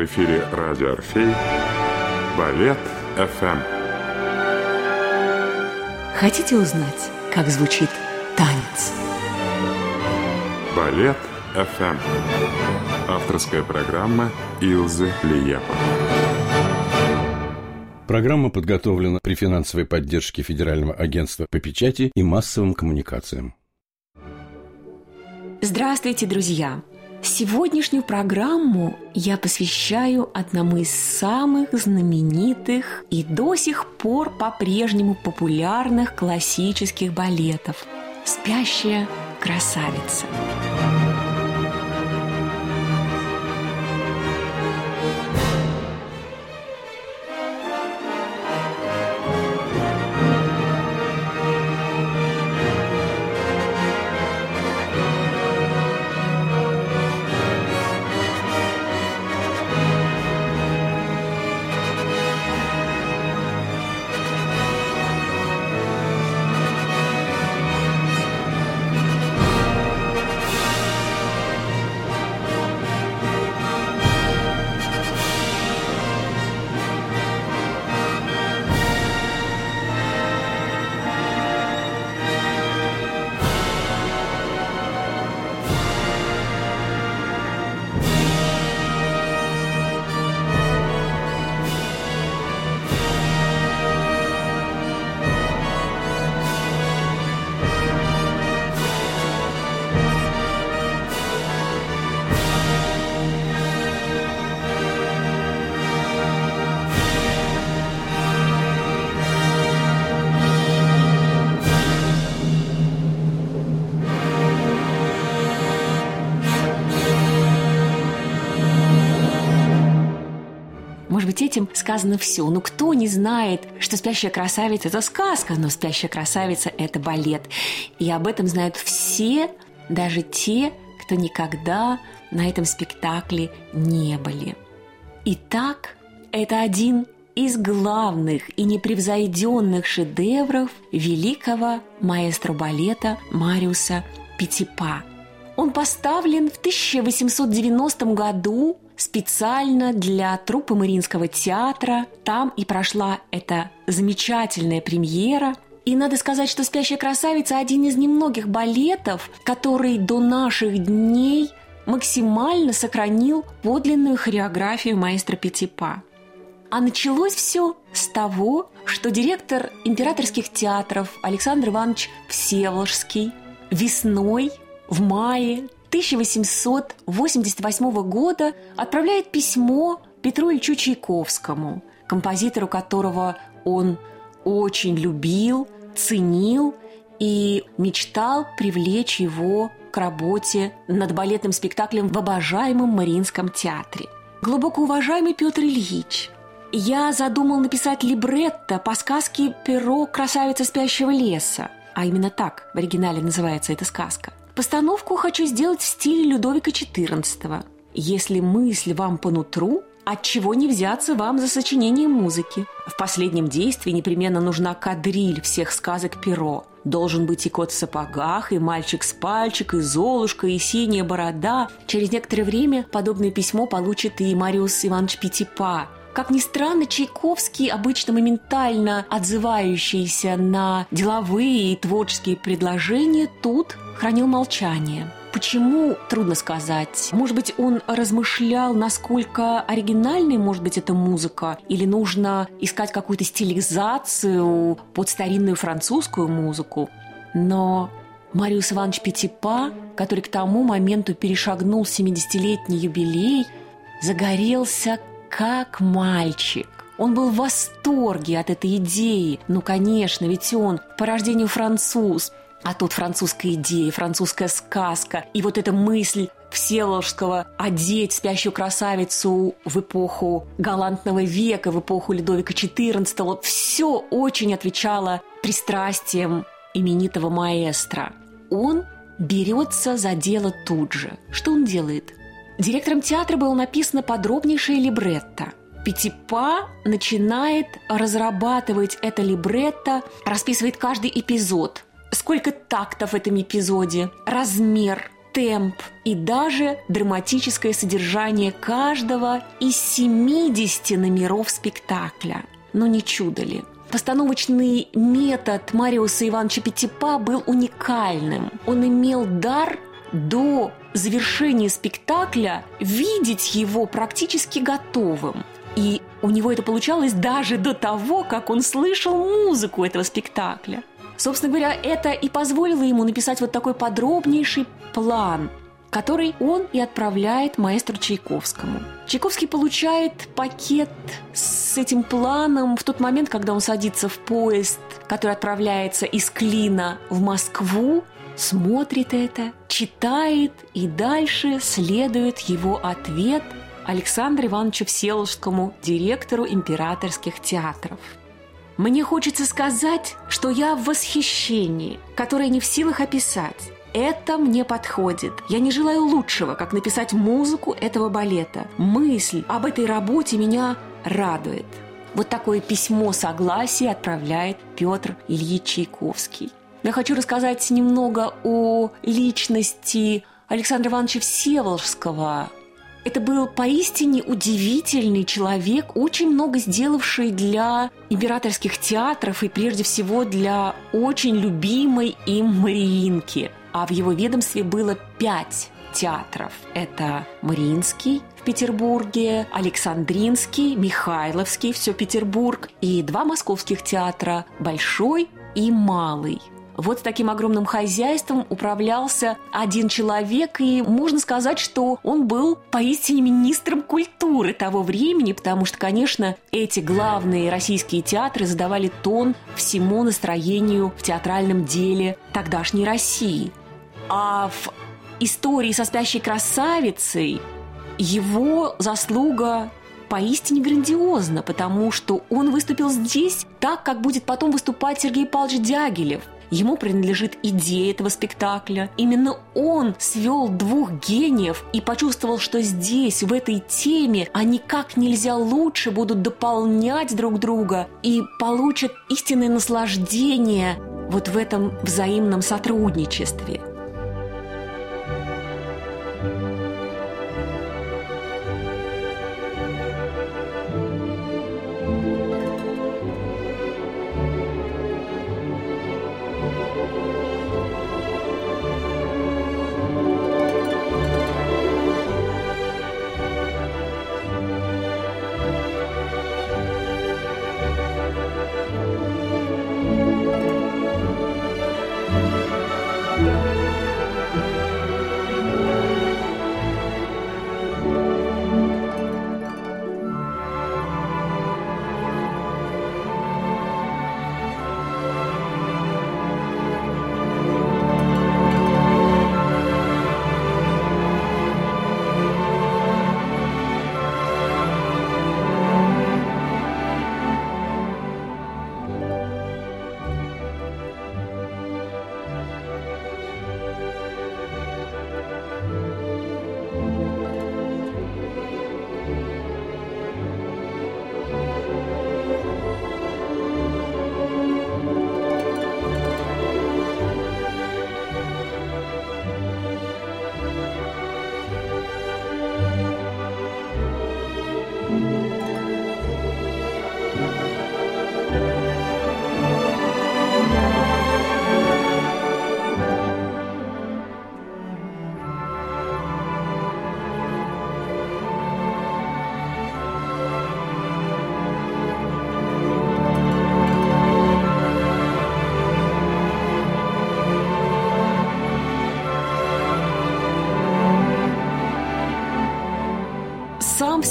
В эфире радио «Орфей» Балет ФМ. Хотите узнать, как звучит танец? Балет ФМ. Авторская программа Илзы Лиепа. Программа подготовлена при финансовой поддержке Федерального агентства по печати и массовым коммуникациям. Здравствуйте, друзья! Сегодняшнюю программу я посвящаю одному из самых знаменитых и до сих пор по-прежнему популярных классических балетов «Спящая красавица». Сказано все. Но кто не знает, что «Спящая красавица» – это сказка, но «Спящая красавица» – это балет. И об этом знают все, даже те, кто никогда на этом спектакле не были. Итак, это один из главных и непревзойденных шедевров великого маэстро балета Мариуса Петипа. Он поставлен в 1890 году специально для труппы Мариинского театра. Там и прошла эта замечательная премьера. И надо сказать, что «Спящая красавица» – один из немногих балетов, который до наших дней максимально сохранил подлинную хореографию маэстро Петипа. А началось все с того, что директор императорских театров Александр Иванович Всеволожский весной в мае 1888 года отправляет письмо Петру Ильичу Чайковскому, композитору которого он очень любил, ценил и мечтал привлечь его к работе над балетным спектаклем в обожаемом Мариинском театре. Глубоко уважаемый Петр Ильич, я задумал написать либретто по сказке «Перо красавица спящего леса», а именно так в оригинале называется эта сказка. Постановку хочу сделать в стиле Людовика XIV. Если мысль вам по нутру, от чего не взяться вам за сочинение музыки? В последнем действии непременно нужна кадриль всех сказок Перо. Должен быть и кот в сапогах, и мальчик с пальчик, и Золушка, и синяя борода. Через некоторое время подобное письмо получит и Мариус Иванович Петипа, как ни странно, Чайковский, обычно моментально отзывающийся на деловые и творческие предложения, тут хранил молчание. Почему, трудно сказать. Может быть, он размышлял, насколько оригинальной может быть эта музыка, или нужно искать какую-то стилизацию под старинную французскую музыку. Но Мариус Иванович Петипа, который к тому моменту перешагнул 70-летний юбилей, загорелся как мальчик. Он был в восторге от этой идеи. Ну, конечно, ведь он по рождению француз. А тут французская идея, французская сказка. И вот эта мысль Всеволожского одеть спящую красавицу в эпоху галантного века, в эпоху Людовика XIV, все очень отвечало пристрастиям именитого маэстро. Он берется за дело тут же. Что он делает? Директором театра было написано подробнейшее либретто. Пятипа начинает разрабатывать это либретто, расписывает каждый эпизод. Сколько тактов в этом эпизоде, размер, темп и даже драматическое содержание каждого из 70 номеров спектакля. Но не чудо ли? Постановочный метод Мариуса Ивановича Петипа был уникальным. Он имел дар до завершения спектакля видеть его практически готовым. И у него это получалось даже до того, как он слышал музыку этого спектакля. Собственно говоря, это и позволило ему написать вот такой подробнейший план, который он и отправляет маэстру Чайковскому. Чайковский получает пакет с этим планом в тот момент, когда он садится в поезд, который отправляется из Клина в Москву, смотрит это, читает, и дальше следует его ответ Александру Ивановичу Всеволожскому, директору императорских театров. Мне хочется сказать, что я в восхищении, которое не в силах описать. Это мне подходит. Я не желаю лучшего, как написать музыку этого балета. Мысль об этой работе меня радует. Вот такое письмо согласия отправляет Петр Ильич Чайковский. Я хочу рассказать немного о личности Александра Ивановича Всеволожского, это был поистине удивительный человек, очень много сделавший для императорских театров и прежде всего для очень любимой им Мариинки. А в его ведомстве было пять театров. Это Мариинский в Петербурге, Александринский, Михайловский, все Петербург, и два московских театра – Большой и Малый. Вот с таким огромным хозяйством управлялся один человек, и можно сказать, что он был поистине министром культуры того времени, потому что, конечно, эти главные российские театры задавали тон всему настроению в театральном деле тогдашней России. А в истории со спящей красавицей его заслуга поистине грандиозна, потому что он выступил здесь так, как будет потом выступать Сергей Павлович Дягилев – Ему принадлежит идея этого спектакля. Именно он свел двух гениев и почувствовал, что здесь, в этой теме, они как нельзя лучше будут дополнять друг друга и получат истинное наслаждение вот в этом взаимном сотрудничестве.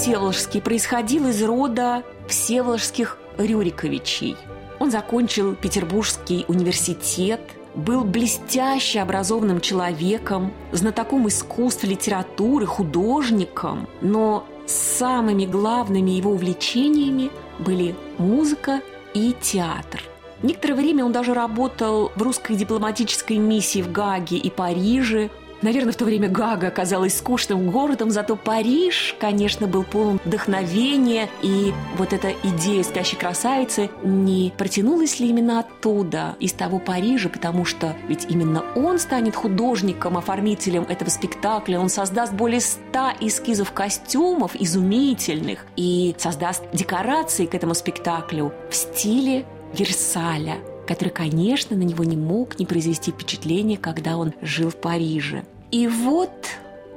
Всеволожский происходил из рода Всеволожских Рюриковичей. Он закончил Петербургский университет, был блестяще образованным человеком, знатоком искусств, литературы, художником, но самыми главными его увлечениями были музыка и театр. Некоторое время он даже работал в русской дипломатической миссии в Гаге и Париже, Наверное, в то время Гага оказалась скучным городом, зато Париж, конечно, был полон вдохновения. И вот эта идея спящей красавицы не протянулась ли именно оттуда, из того Парижа, потому что ведь именно он станет художником, оформителем этого спектакля, он создаст более ста эскизов костюмов изумительных и создаст декорации к этому спектаклю в стиле Версаля который, конечно, на него не мог не произвести впечатление, когда он жил в Париже. И вот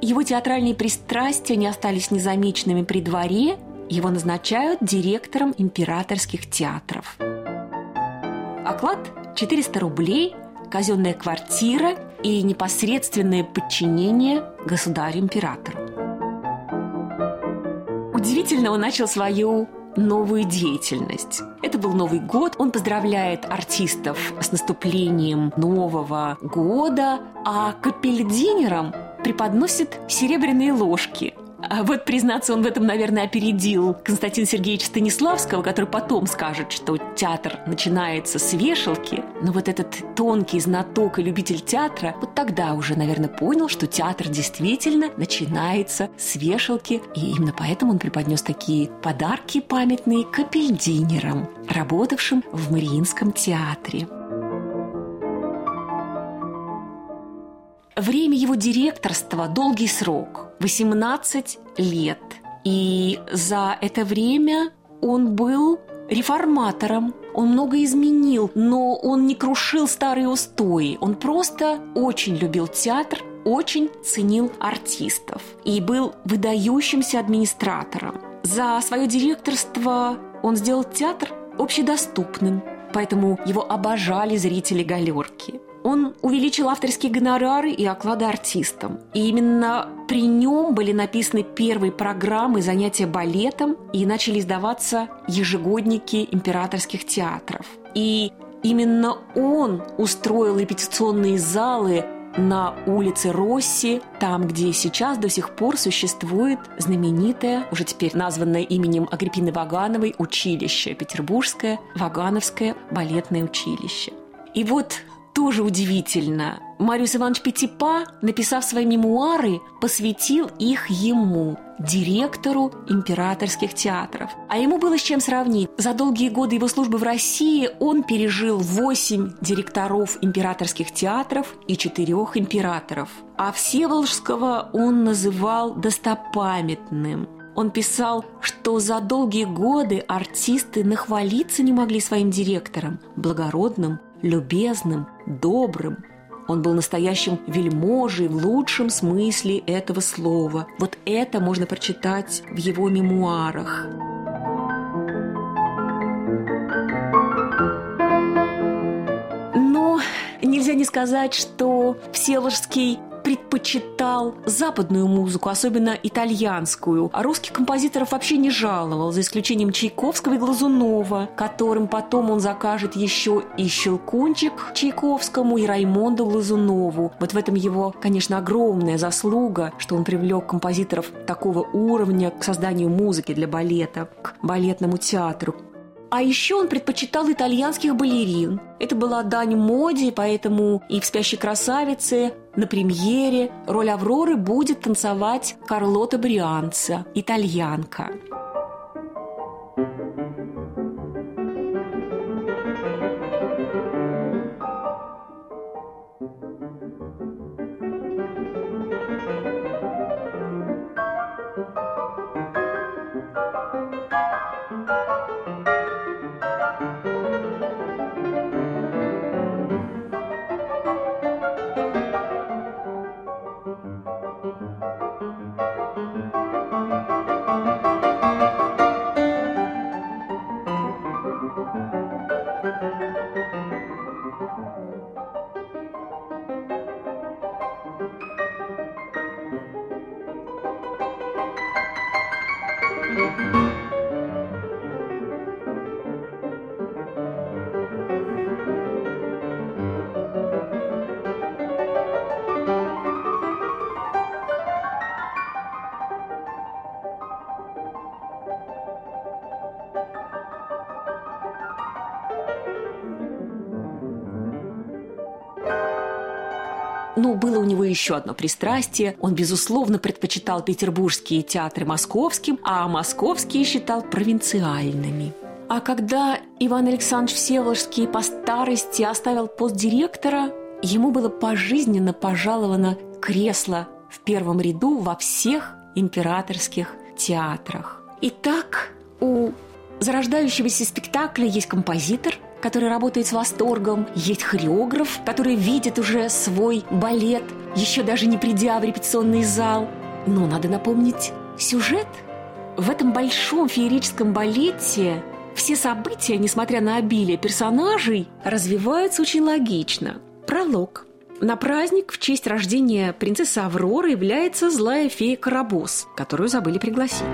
его театральные пристрастия не остались незамеченными при дворе, его назначают директором императорских театров. Оклад 400 рублей, казенная квартира и непосредственное подчинение государю-императору. Удивительно, он начал свою новую деятельность. Это был Новый год. Он поздравляет артистов с наступлением Нового года, а капельдинерам преподносит серебряные ложки – а вот, признаться, он в этом, наверное, опередил Константина Сергеевича Станиславского, который потом скажет, что театр начинается с вешалки. Но вот этот тонкий знаток и любитель театра вот тогда уже, наверное, понял, что театр действительно начинается с вешалки. И именно поэтому он преподнес такие подарки памятные капельдинерам, работавшим в Мариинском театре. Время его директорства – долгий срок – 18 лет. И за это время он был реформатором, он много изменил, но он не крушил старые устои. Он просто очень любил театр, очень ценил артистов и был выдающимся администратором. За свое директорство он сделал театр общедоступным, поэтому его обожали зрители галерки. Он увеличил авторские гонорары и оклады артистам. И именно при нем были написаны первые программы занятия балетом и начали издаваться ежегодники императорских театров. И именно он устроил репетиционные залы на улице Росси, там, где сейчас до сих пор существует знаменитое, уже теперь названное именем Агриппины Вагановой, училище, Петербургское Вагановское балетное училище. И вот тоже удивительно. Мариус Иванович Петипа, написав свои мемуары, посвятил их ему, директору императорских театров. А ему было с чем сравнить. За долгие годы его службы в России он пережил восемь директоров императорских театров и четырех императоров. А Всеволожского он называл достопамятным. Он писал, что за долгие годы артисты нахвалиться не могли своим директором, благородным, любезным, добрым. Он был настоящим вельможей в лучшем смысле этого слова. Вот это можно прочитать в его мемуарах. Но нельзя не сказать, что Всеволожский предпочитал западную музыку, особенно итальянскую. А русских композиторов вообще не жаловал, за исключением Чайковского и Глазунова, которым потом он закажет еще и Щелкунчик Чайковскому, и Раймонду Глазунову. Вот в этом его, конечно, огромная заслуга, что он привлек композиторов такого уровня к созданию музыки для балета, к балетному театру. А еще он предпочитал итальянских балерин. Это была дань моде, поэтому и в «Спящей красавице», на премьере роль Авроры будет танцевать Карлота Брианца, итальянка. Но было у него еще одно пристрастие. Он, безусловно, предпочитал петербургские театры московским, а московские считал провинциальными. А когда Иван Александрович Всеволожский по старости оставил пост директора, ему было пожизненно пожаловано кресло в первом ряду во всех императорских театрах. Итак, у зарождающегося спектакля есть композитор, который работает с восторгом, есть хореограф, который видит уже свой балет, еще даже не придя в репетиционный зал. Но надо напомнить сюжет. В этом большом феерическом балете все события, несмотря на обилие персонажей, развиваются очень логично. Пролог. На праздник в честь рождения принцессы Авроры является злая фея Карабос, которую забыли пригласить.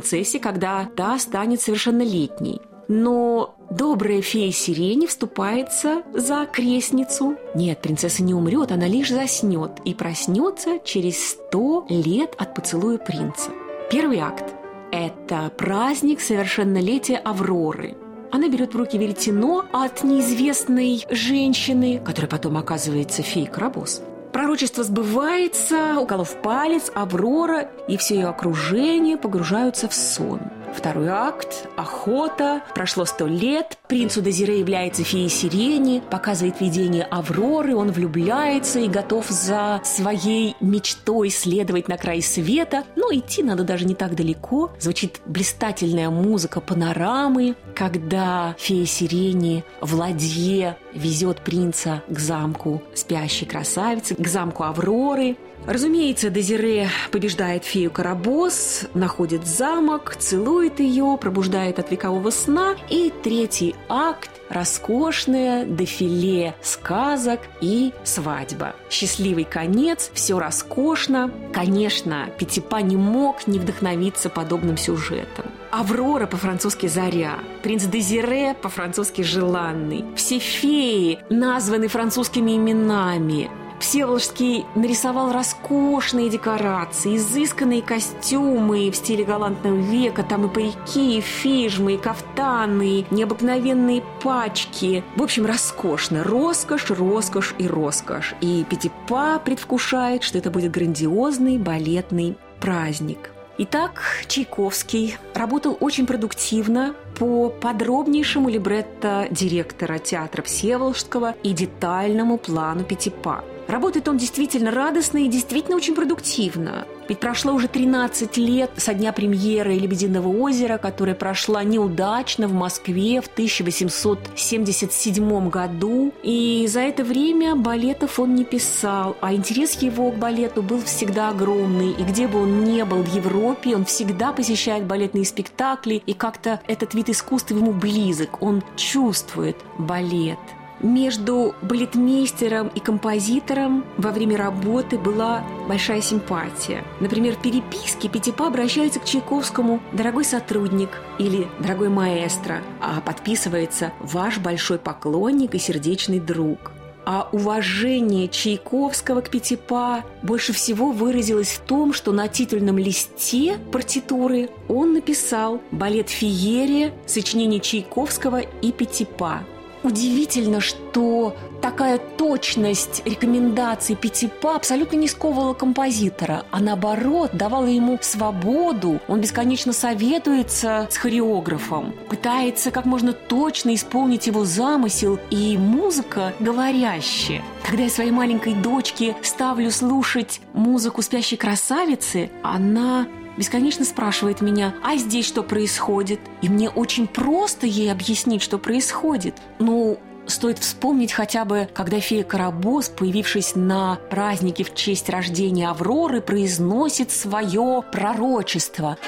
Принцессе, когда та станет совершеннолетней. Но добрая фея Сирени вступается за крестницу. Нет, принцесса не умрет, она лишь заснет и проснется через сто лет от поцелуя принца. Первый акт – это праздник совершеннолетия Авроры. Она берет в руки веретено от неизвестной женщины, которая потом оказывается феей Карабос. Пророчество сбывается, уколов палец, Аврора и все ее окружение погружаются в сон. Второй акт – охота. Прошло сто лет. Принцу Дезире является феей сирени, показывает видение Авроры, он влюбляется и готов за своей мечтой следовать на край света. Но идти надо даже не так далеко. Звучит блистательная музыка панорамы, когда фея сирени в ладье везет принца к замку спящей красавицы, к замку Авроры. Разумеется, Дезире побеждает фею Карабос, находит замок, целует ее, пробуждает от векового сна. И третий акт – роскошное дефиле сказок и свадьба. Счастливый конец, все роскошно. Конечно, Пятипа не мог не вдохновиться подобным сюжетом. Аврора по-французски «заря», принц Дезире по-французски «желанный». Все феи названы французскими именами. Всеволожский нарисовал роскошные декорации, изысканные костюмы в стиле галантного века, там и парики, и фижмы, и кафтаны, необыкновенные пачки. В общем, роскошно. Роскошь, роскошь и роскошь. И Пятипа предвкушает, что это будет грандиозный балетный праздник. Итак, Чайковский работал очень продуктивно по подробнейшему либретто директора театра Всеволожского и детальному плану Пятипа. Работает он действительно радостно и действительно очень продуктивно. Ведь прошло уже 13 лет со дня премьеры «Лебединого озера», которая прошла неудачно в Москве в 1877 году. И за это время балетов он не писал, а интерес его к балету был всегда огромный. И где бы он ни был в Европе, он всегда посещает балетные спектакли, и как-то этот вид искусства ему близок. Он чувствует балет – между балетмейстером и композитором во время работы была большая симпатия. Например, в переписке Пятипа обращается к Чайковскому «дорогой сотрудник» или «дорогой маэстро», а подписывается «ваш большой поклонник и сердечный друг». А уважение Чайковского к Пятипа больше всего выразилось в том, что на титульном листе партитуры он написал балет «Фиерия», сочинение Чайковского и Пятипа – Удивительно, что такая точность рекомендаций Пятипа абсолютно не сковывала композитора, а наоборот давала ему свободу. Он бесконечно советуется с хореографом, пытается как можно точно исполнить его замысел, и музыка говорящая. Когда я своей маленькой дочке ставлю слушать музыку спящей красавицы, она бесконечно спрашивает меня, а здесь что происходит? И мне очень просто ей объяснить, что происходит. Ну, стоит вспомнить хотя бы, когда фея Карабос, появившись на празднике в честь рождения Авроры, произносит свое пророчество.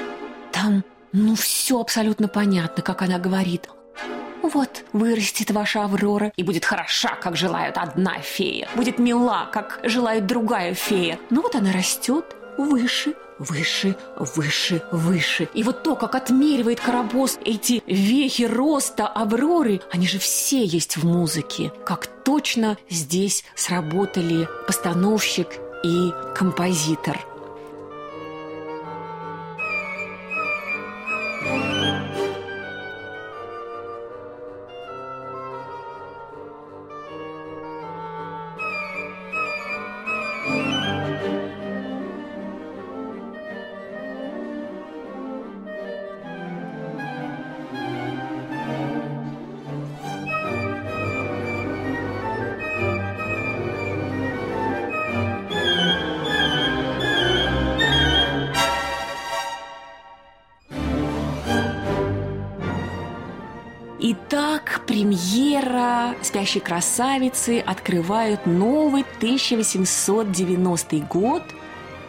там, ну, все абсолютно понятно, как она говорит. Вот, вырастет ваша Аврора и будет хороша, как желает одна фея. Будет мила, как желает другая фея. Ну вот она растет выше, выше, выше, выше. И вот то, как отмеривает Карабос эти вехи роста Авроры, они же все есть в музыке. Как точно здесь сработали постановщик и композитор – «Спящей красавицы» открывает новый 1890 год,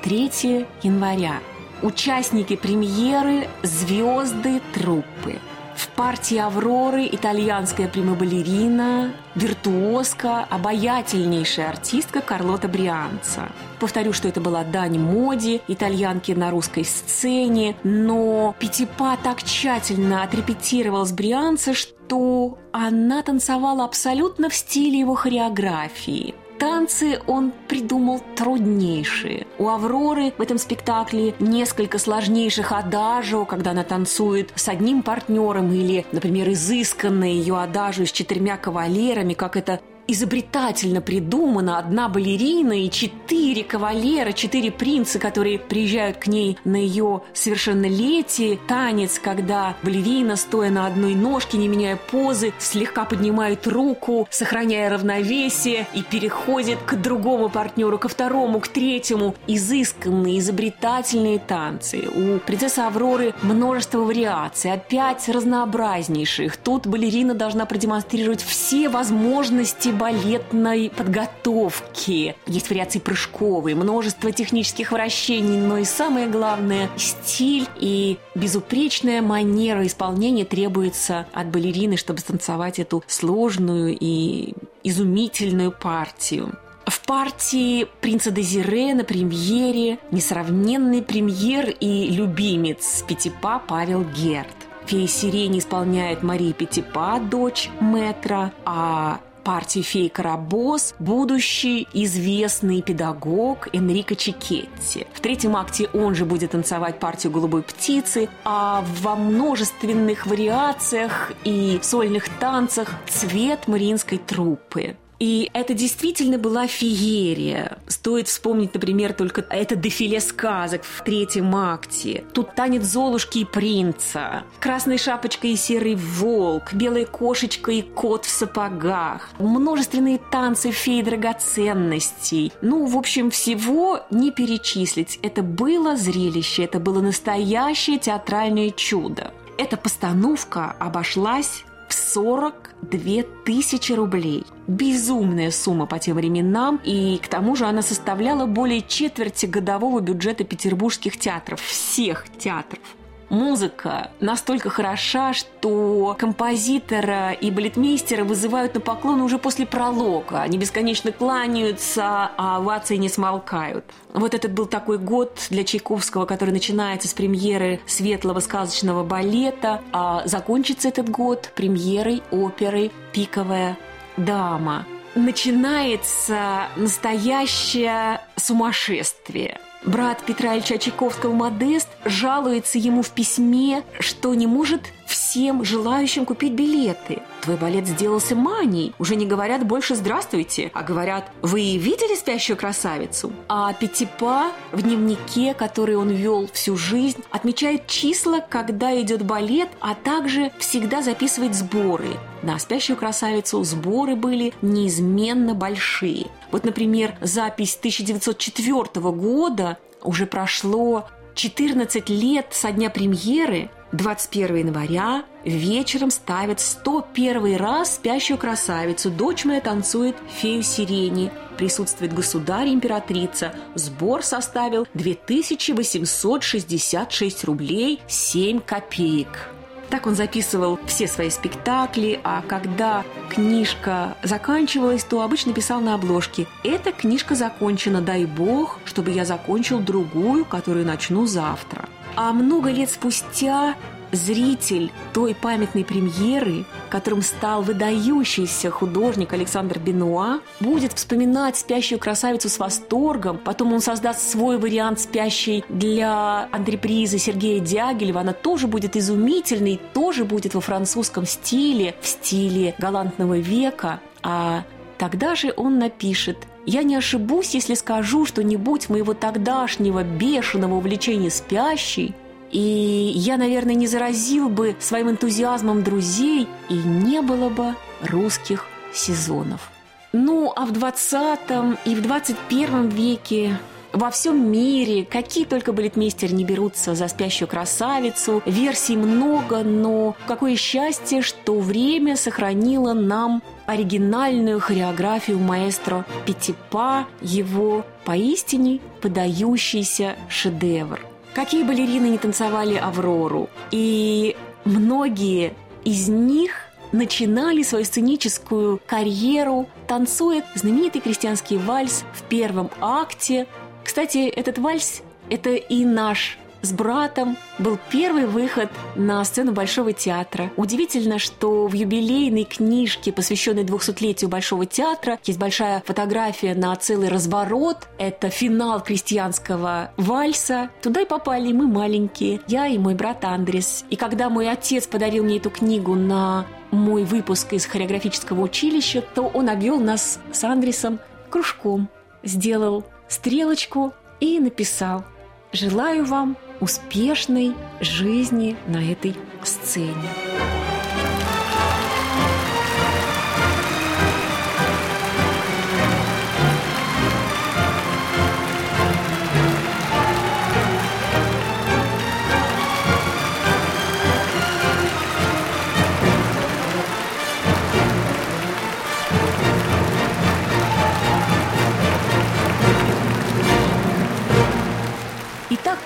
3 января. Участники премьеры – звезды труппы – партии «Авроры» итальянская прима-балерина, виртуозка, обаятельнейшая артистка Карлота Брианца. Повторю, что это была дань моде, итальянки на русской сцене, но Пятипа так тщательно отрепетировал с Брианца, что она танцевала абсолютно в стиле его хореографии – танцы он придумал труднейшие. У Авроры в этом спектакле несколько сложнейших адажио, когда она танцует с одним партнером или, например, изысканная ее адажио с четырьмя кавалерами, как это изобретательно придумано. Одна балерина и четыре кавалера, четыре принца, которые приезжают к ней на ее совершеннолетие. Танец, когда балерина, стоя на одной ножке, не меняя позы, слегка поднимает руку, сохраняя равновесие и переходит к другому партнеру, ко второму, к третьему. Изысканные, изобретательные танцы. У принцессы Авроры множество вариаций, опять разнообразнейших. Тут балерина должна продемонстрировать все возможности балетной подготовки. Есть вариации прыжковые, множество технических вращений, но и самое главное – стиль и безупречная манера исполнения требуется от балерины, чтобы станцевать эту сложную и изумительную партию. В партии принца Дезире на премьере несравненный премьер и любимец Пятипа Павел Герд. Фея сирени исполняет Мария Пятипа, дочь Метра, а партии «Фей Карабос» будущий известный педагог Энрико Чикетти. В третьем акте он же будет танцевать партию «Голубой птицы», а во множественных вариациях и сольных танцах цвет мариинской труппы. И это действительно была феерия. Стоит вспомнить, например, только это дефиле сказок в третьем акте. Тут танец Золушки и принца, красная шапочка и серый волк, белая кошечка и кот в сапогах, множественные танцы феи драгоценностей. Ну, в общем, всего не перечислить. Это было зрелище, это было настоящее театральное чудо. Эта постановка обошлась в 42 тысячи рублей. Безумная сумма по тем временам, и к тому же она составляла более четверти годового бюджета петербургских театров, всех театров музыка настолько хороша, что композитора и балетмейстера вызывают на поклон уже после пролога. Они бесконечно кланяются, а овации не смолкают. Вот этот был такой год для Чайковского, который начинается с премьеры светлого сказочного балета, а закончится этот год премьерой оперы «Пиковая дама». Начинается настоящее сумасшествие – Брат Петра Ильича Чайковского Модест жалуется ему в письме, что не может всем желающим купить билеты. Твой балет сделался манией. Уже не говорят больше «здравствуйте», а говорят «Вы видели спящую красавицу?» А Петипа в дневнике, который он вел всю жизнь, отмечает числа, когда идет балет, а также всегда записывает сборы. На «Спящую красавицу» сборы были неизменно большие. Вот, например, запись 1904 года уже прошло 14 лет со дня премьеры – 21 января вечером ставят 101 раз спящую красавицу. Дочь моя танцует фею сирени. Присутствует государь и императрица. Сбор составил 2866 рублей 7 копеек. Так он записывал все свои спектакли, а когда книжка заканчивалась, то обычно писал на обложке «Эта книжка закончена, дай бог, чтобы я закончил другую, которую начну завтра». А много лет спустя зритель той памятной премьеры, которым стал выдающийся художник Александр Бенуа, будет вспоминать «Спящую красавицу» с восторгом. Потом он создаст свой вариант «Спящей» для антрепризы Сергея Дягилева. Она тоже будет изумительной, тоже будет во французском стиле, в стиле галантного века. А тогда же он напишет я не ошибусь, если скажу, что не будь моего тогдашнего бешеного увлечения спящей, и я, наверное, не заразил бы своим энтузиазмом друзей, и не было бы русских сезонов. Ну, а в 20 и в 21 веке во всем мире, какие только балетмейстеры не берутся за спящую красавицу, версий много, но какое счастье, что время сохранило нам оригинальную хореографию маэстро Петипа, его поистине подающийся шедевр – Какие балерины не танцевали «Аврору». И многие из них начинали свою сценическую карьеру, танцуя знаменитый крестьянский вальс в первом акте. Кстати, этот вальс – это и наш с братом был первый выход на сцену Большого театра. Удивительно, что в юбилейной книжке, посвященной 200-летию Большого театра, есть большая фотография на целый разворот. Это финал крестьянского вальса. Туда и попали мы маленькие, я и мой брат Андрес. И когда мой отец подарил мне эту книгу на мой выпуск из хореографического училища, то он обвел нас с Андресом кружком, сделал стрелочку и написал «Желаю вам успешной жизни на этой сцене.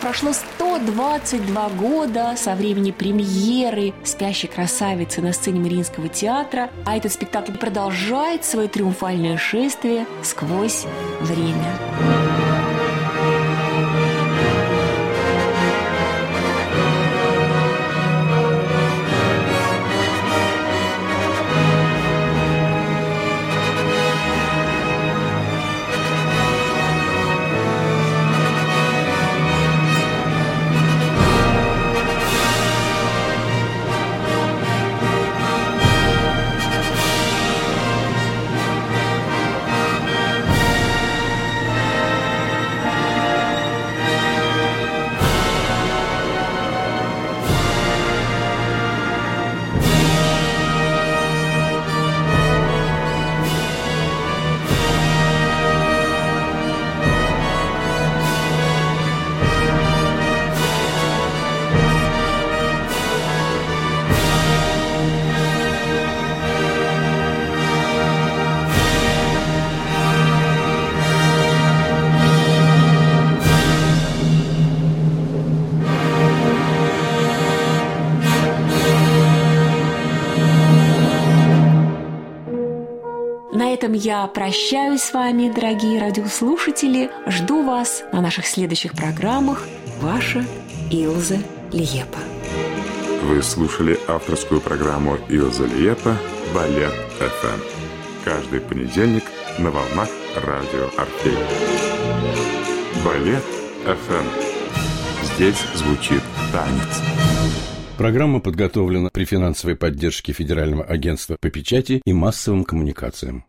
Прошло 122 года со времени премьеры «Спящей красавицы» на сцене Мариинского театра, а этот спектакль продолжает свое триумфальное шествие сквозь время. Я прощаюсь с вами, дорогие радиослушатели. Жду вас на наших следующих программах. Ваша Илза Лиепа. Вы слушали авторскую программу Илза Лиепа «Балет ФМ». Каждый понедельник на волнах радио Орфей. Балет ФМ. Здесь звучит танец. Программа подготовлена при финансовой поддержке Федерального агентства по печати и массовым коммуникациям.